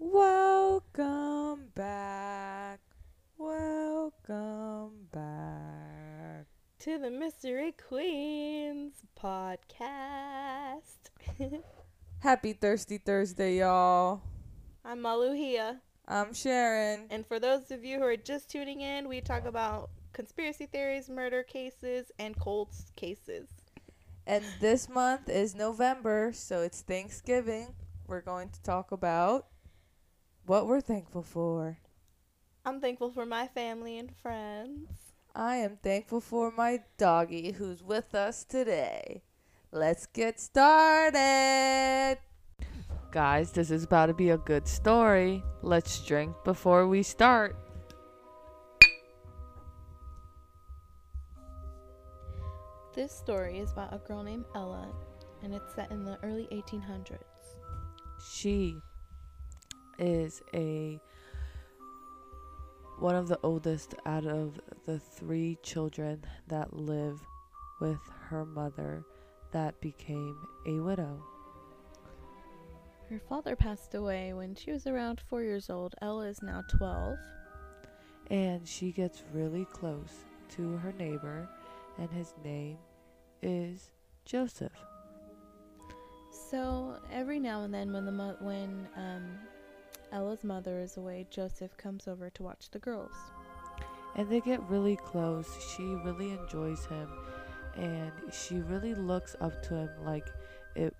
Welcome back. Welcome back. to the Mystery Queens podcast. Happy Thirsty Thursday, y'all. I'm Maluhia, I'm Sharon. and for those of you who are just tuning in, we talk about conspiracy theories, murder cases, and cold cases. And this month is November, so it's Thanksgiving. We're going to talk about what we're thankful for. I'm thankful for my family and friends. I am thankful for my doggy who's with us today. Let's get started. Guys, this is about to be a good story. Let's drink before we start. This story is about a girl named Ella, and it's set in the early 1800s. She is a one of the oldest out of the three children that live with her mother that became a widow. Her father passed away when she was around four years old. Ella is now 12. And she gets really close to her neighbor, and his name is Joseph. So every now and then, when the mo- when um, Ella's mother is away, Joseph comes over to watch the girls. And they get really close. She really enjoys him, and she really looks up to him like it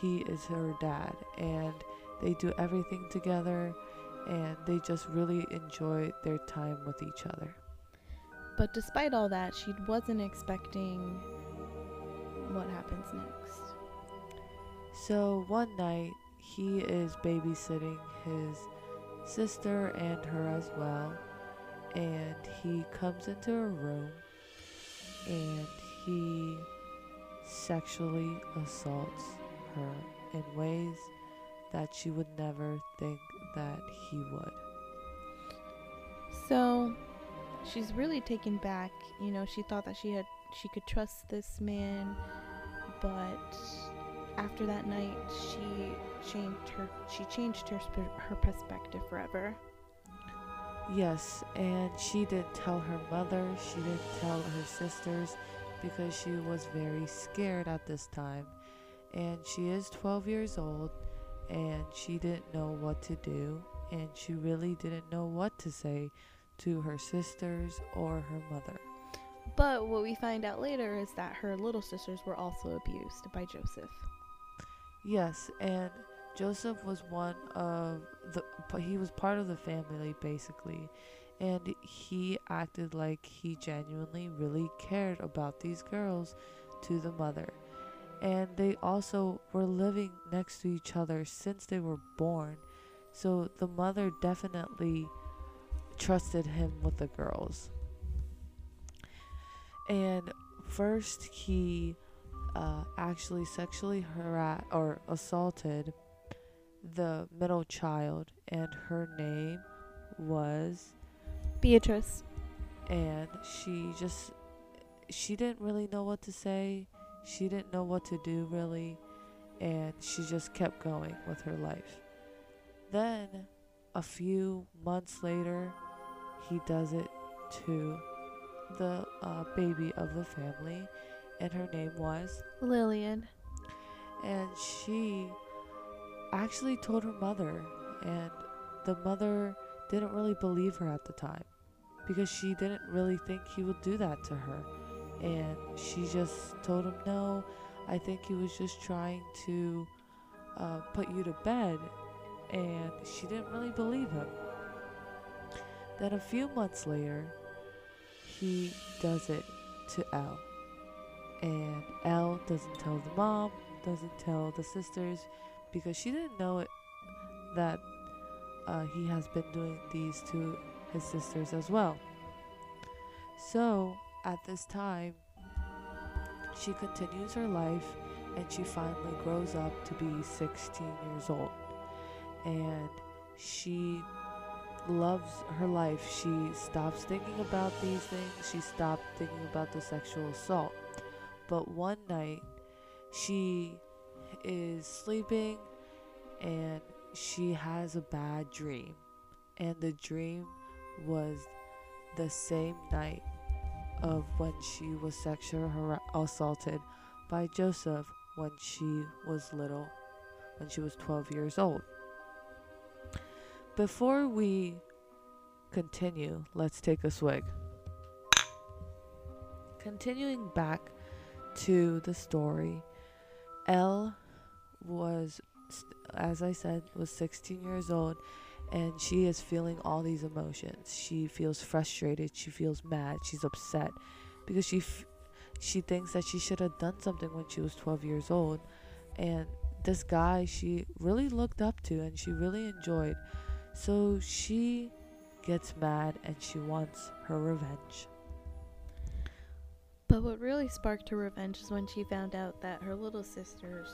he is her dad. And they do everything together, and they just really enjoy their time with each other. But despite all that, she wasn't expecting what happens next. So one night, he is babysitting his sister and her as well. And he comes into her room and he sexually assaults her in ways that she would never think that he would. So she's really taken back. You know, she thought that she had she could trust this man, but after that night, she changed her she changed her sp- her perspective forever. Yes, and she didn't tell her mother, she didn't tell her sisters because she was very scared at this time. And she is 12 years old and she didn't know what to do and she really didn't know what to say to her sisters or her mother. But what we find out later is that her little sisters were also abused by Joseph. Yes, and Joseph was one of the he was part of the family basically and he acted like he genuinely really cared about these girls to the mother. And they also were living next to each other since they were born. So the mother definitely trusted him with the girls. And first he uh, actually sexually harassed or assaulted the middle child, and her name was, Beatrice. and she just, she didn't really know what to say. She didn't know what to do really, and she just kept going with her life. Then, a few months later, he does it to the uh, baby of the family, and her name was? Lillian. and she actually told her mother and the mother didn't really believe her at the time because she didn't really think he would do that to her. And she just told him no i think he was just trying to uh, put you to bed and she didn't really believe him. Then a few months later he does it to Elle and Elle doesn't tell the mom, doesn't tell the sisters because she didn't know it that uh, he has been doing these to his sisters as well. So at this time, she continues her life and she finally grows up to be 16 years old. And she loves her life. She stops thinking about these things, she stopped thinking about the sexual assault. But one night, she is sleeping and she has a bad dream. And the dream was the same night of when she was sexually assaulted by Joseph when she was little, when she was 12 years old. Before we continue, let's take a swig. Continuing back to the story, Elle was, as I said, was 16 years old and she is feeling all these emotions. She feels frustrated, she feels mad, she's upset because she f- she thinks that she should have done something when she was 12 years old and this guy she really looked up to and she really enjoyed. So she gets mad and she wants her revenge. But what really sparked her revenge is when she found out that her little sisters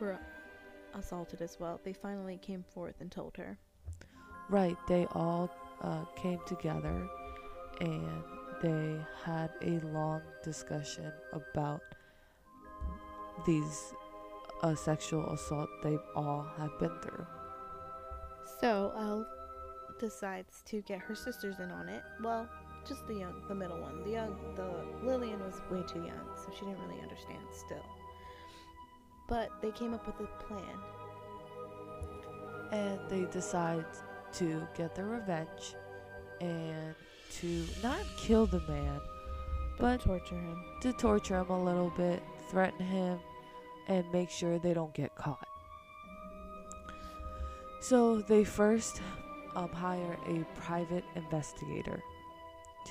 were assaulted as well. They finally came forth and told her. Right, they all uh, came together and they had a long discussion about these uh, sexual assault they all have been through. So Elle decides to get her sisters in on it. Well, just the young, the middle one. The young, the Lillian was way too young, so she didn't really understand still. But they came up with a plan. And they decide to get their revenge and to not kill the man, But but torture him. to torture him a little bit, threaten him, and make sure they don't get caught. So they first um, hire a private investigator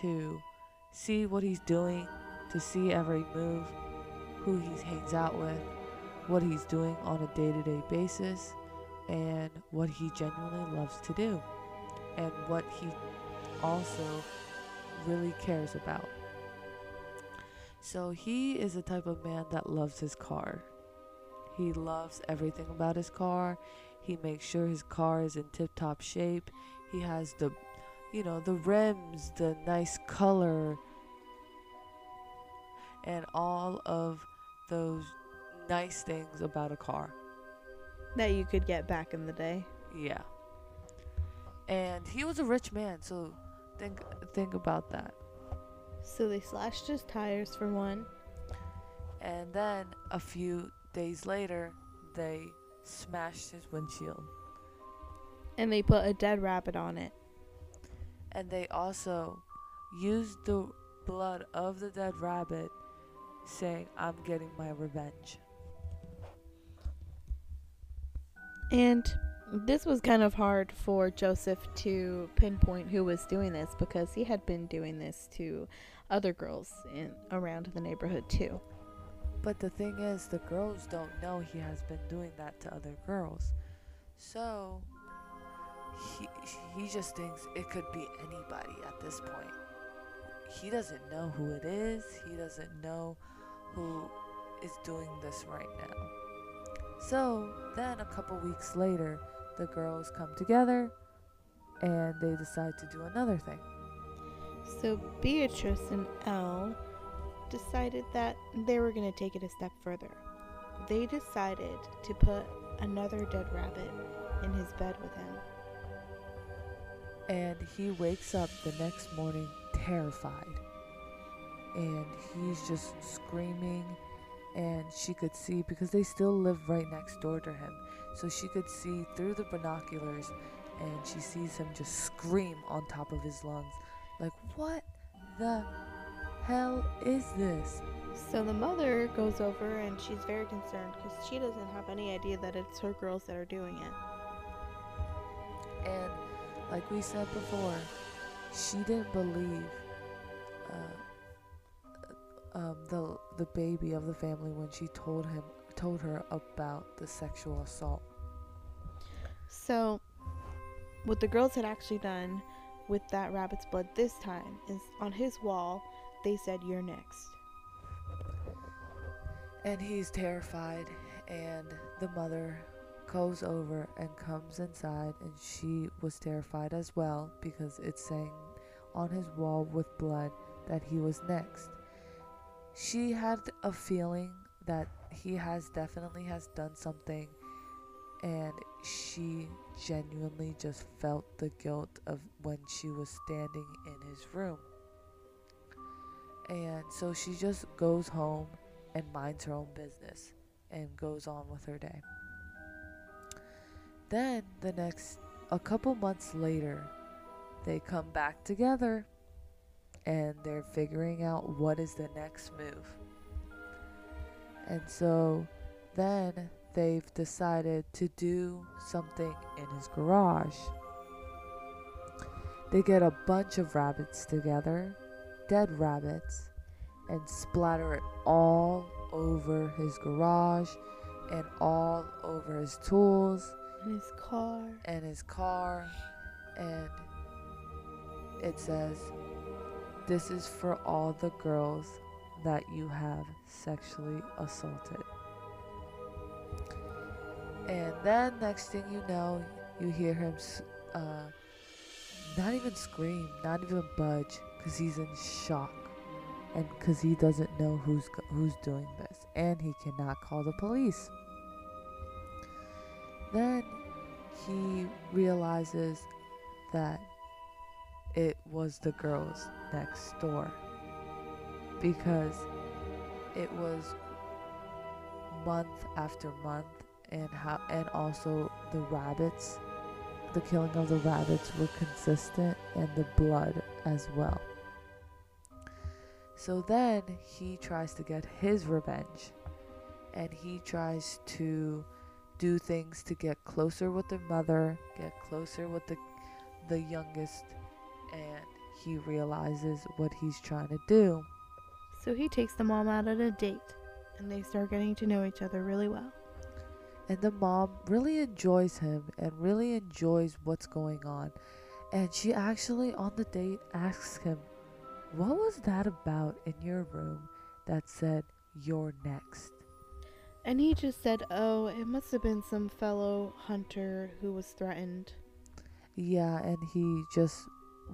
to see what he's doing, to see every move, who he hangs out with, what he's doing on a day to day basis, and what he genuinely loves to do, and what he also really cares about. So he is the type of man that loves his car. He loves everything about his car. He makes sure his car is in tip top shape. He has the, you know, the rims, the nice color, and all of those nice things about a car. That you could get back in the day. Yeah. And he was a rich man, so think think about that. So they slashed his tires for one. And then a few days later, they smashed his windshield. And they put a dead rabbit on it. And they also used the blood of the dead rabbit, saying, I'm getting my revenge. And this was kind of hard for Joseph to pinpoint who was doing this because he had been doing this to other girls in around the neighborhood too. But the thing is, the girls don't know he has been doing that to other girls. So, he, he just thinks it could be anybody at this point. He doesn't know who it is, he doesn't know who is doing this right now. So, then a couple weeks later, the girls come together and they decide to do another thing. So Beatrice and Elle decided that they were going to take it a step further. They decided to put another dead rabbit in his bed with him. And he wakes up the next morning terrified. And he's just screaming. And she could see, because they still live right next door to him, so she could see through the binoculars. And she sees him just scream on top of his lungs. Like, what the hell is this? So the mother goes over and she's very concerned because she doesn't have any idea that it's her girls that are doing it. And like we said before, she didn't believe uh, um, the the baby of the family when she told him told her about the sexual assault. So, what the girls had actually done with that rabbit's blood this time is on his wall, they said, You're next. And he's terrified, and the mother goes over and comes inside, and she was terrified as well because it's saying on his wall with blood that he was next. She had a feeling that he has definitely has done something and she genuinely just felt the guilt of when she was standing in his room. And so she just goes home and minds her own business and goes on with her day. Then the next a couple months later, they come back together and they're figuring out what is the next move. And so then they've decided to do something in his garage. They get a bunch of rabbits together, dead rabbits, and splatter it all over his garage and all over his tools In his car. and his car and it says this is for all the girls that you have sexually assaulted and then next thing you know you hear him uh, not even scream not even budge because he's in shock and because he doesn't know who's who's doing this and he cannot call the police then he realizes that it was the girls next door because it was month after month and how and also the rabbits the killing of the rabbits were consistent and the blood as well. So then he tries to get his revenge and he tries to do things to get closer with their mother, get closer with the the youngest, and he realizes what he's trying to do. So he takes the mom out on a date, and they start getting to know each other really well. And the mom really enjoys him and really enjoys what's going on. And she actually on the date asks him, "What was that about in your room that said you're next?" And he just said, Oh, it must have been some fellow hunter who was threatened. Yeah, and he just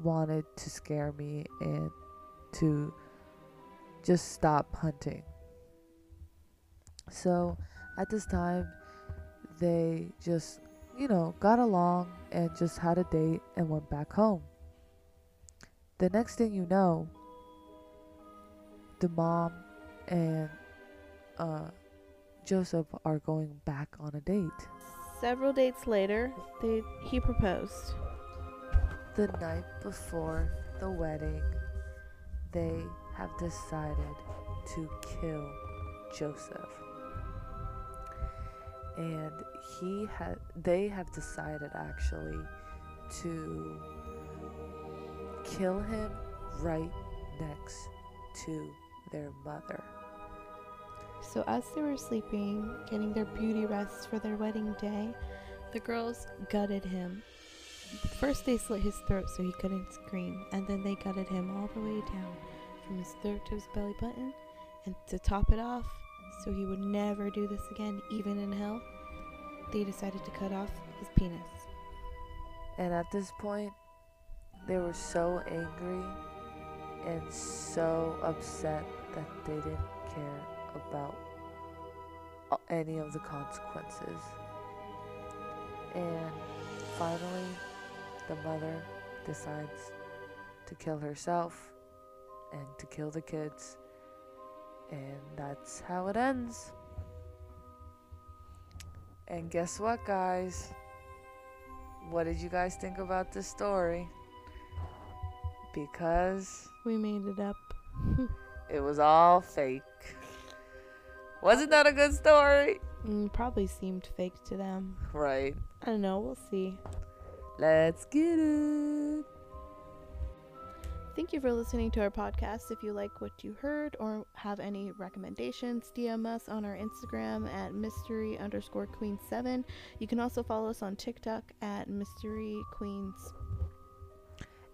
wanted to scare me and to just stop hunting. So at this time, they just, you know, got along and just had a date and went back home. The next thing you know, the mom and uh, Joseph are going back on a date. Several dates later, they he proposed. The night before the wedding, they have decided to kill Joseph. And he had they have decided actually to kill him right next to their mother. So as they were sleeping, getting their beauty rest for their wedding day, the girls gutted him. First they slit his throat so he couldn't scream, and then they gutted him all the way down from his throat to his belly button. And to top it off, so he would never do this again, even in hell, they decided to cut off his penis. And at this point, they were so angry and so upset that they didn't care about any of the consequences. And finally, the mother decides to kill herself and to kill the kids. And that's how it ends. And guess what, guys? What did you guys think about this story? Because We made it up. it was all fake. Wasn't that a good story? Mm, probably seemed fake to them. Right. I don't know, we'll see. Let's get it. Thank you for listening to our podcast. If you like what you heard or have any recommendations, DM us on our Instagram at mystery underscore queen seven. You can also follow us on TikTok at mystery queens.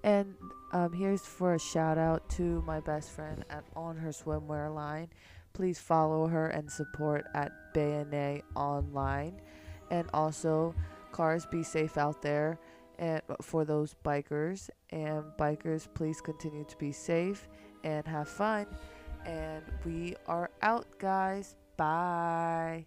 And um, here's for a shout out to my best friend at On Her Swimwear line. Please follow her and support at Bayonne Online. And also, cars be safe out there and uh, for those bikers. And bikers, please continue to be safe and have fun. And we are out, guys. Bye.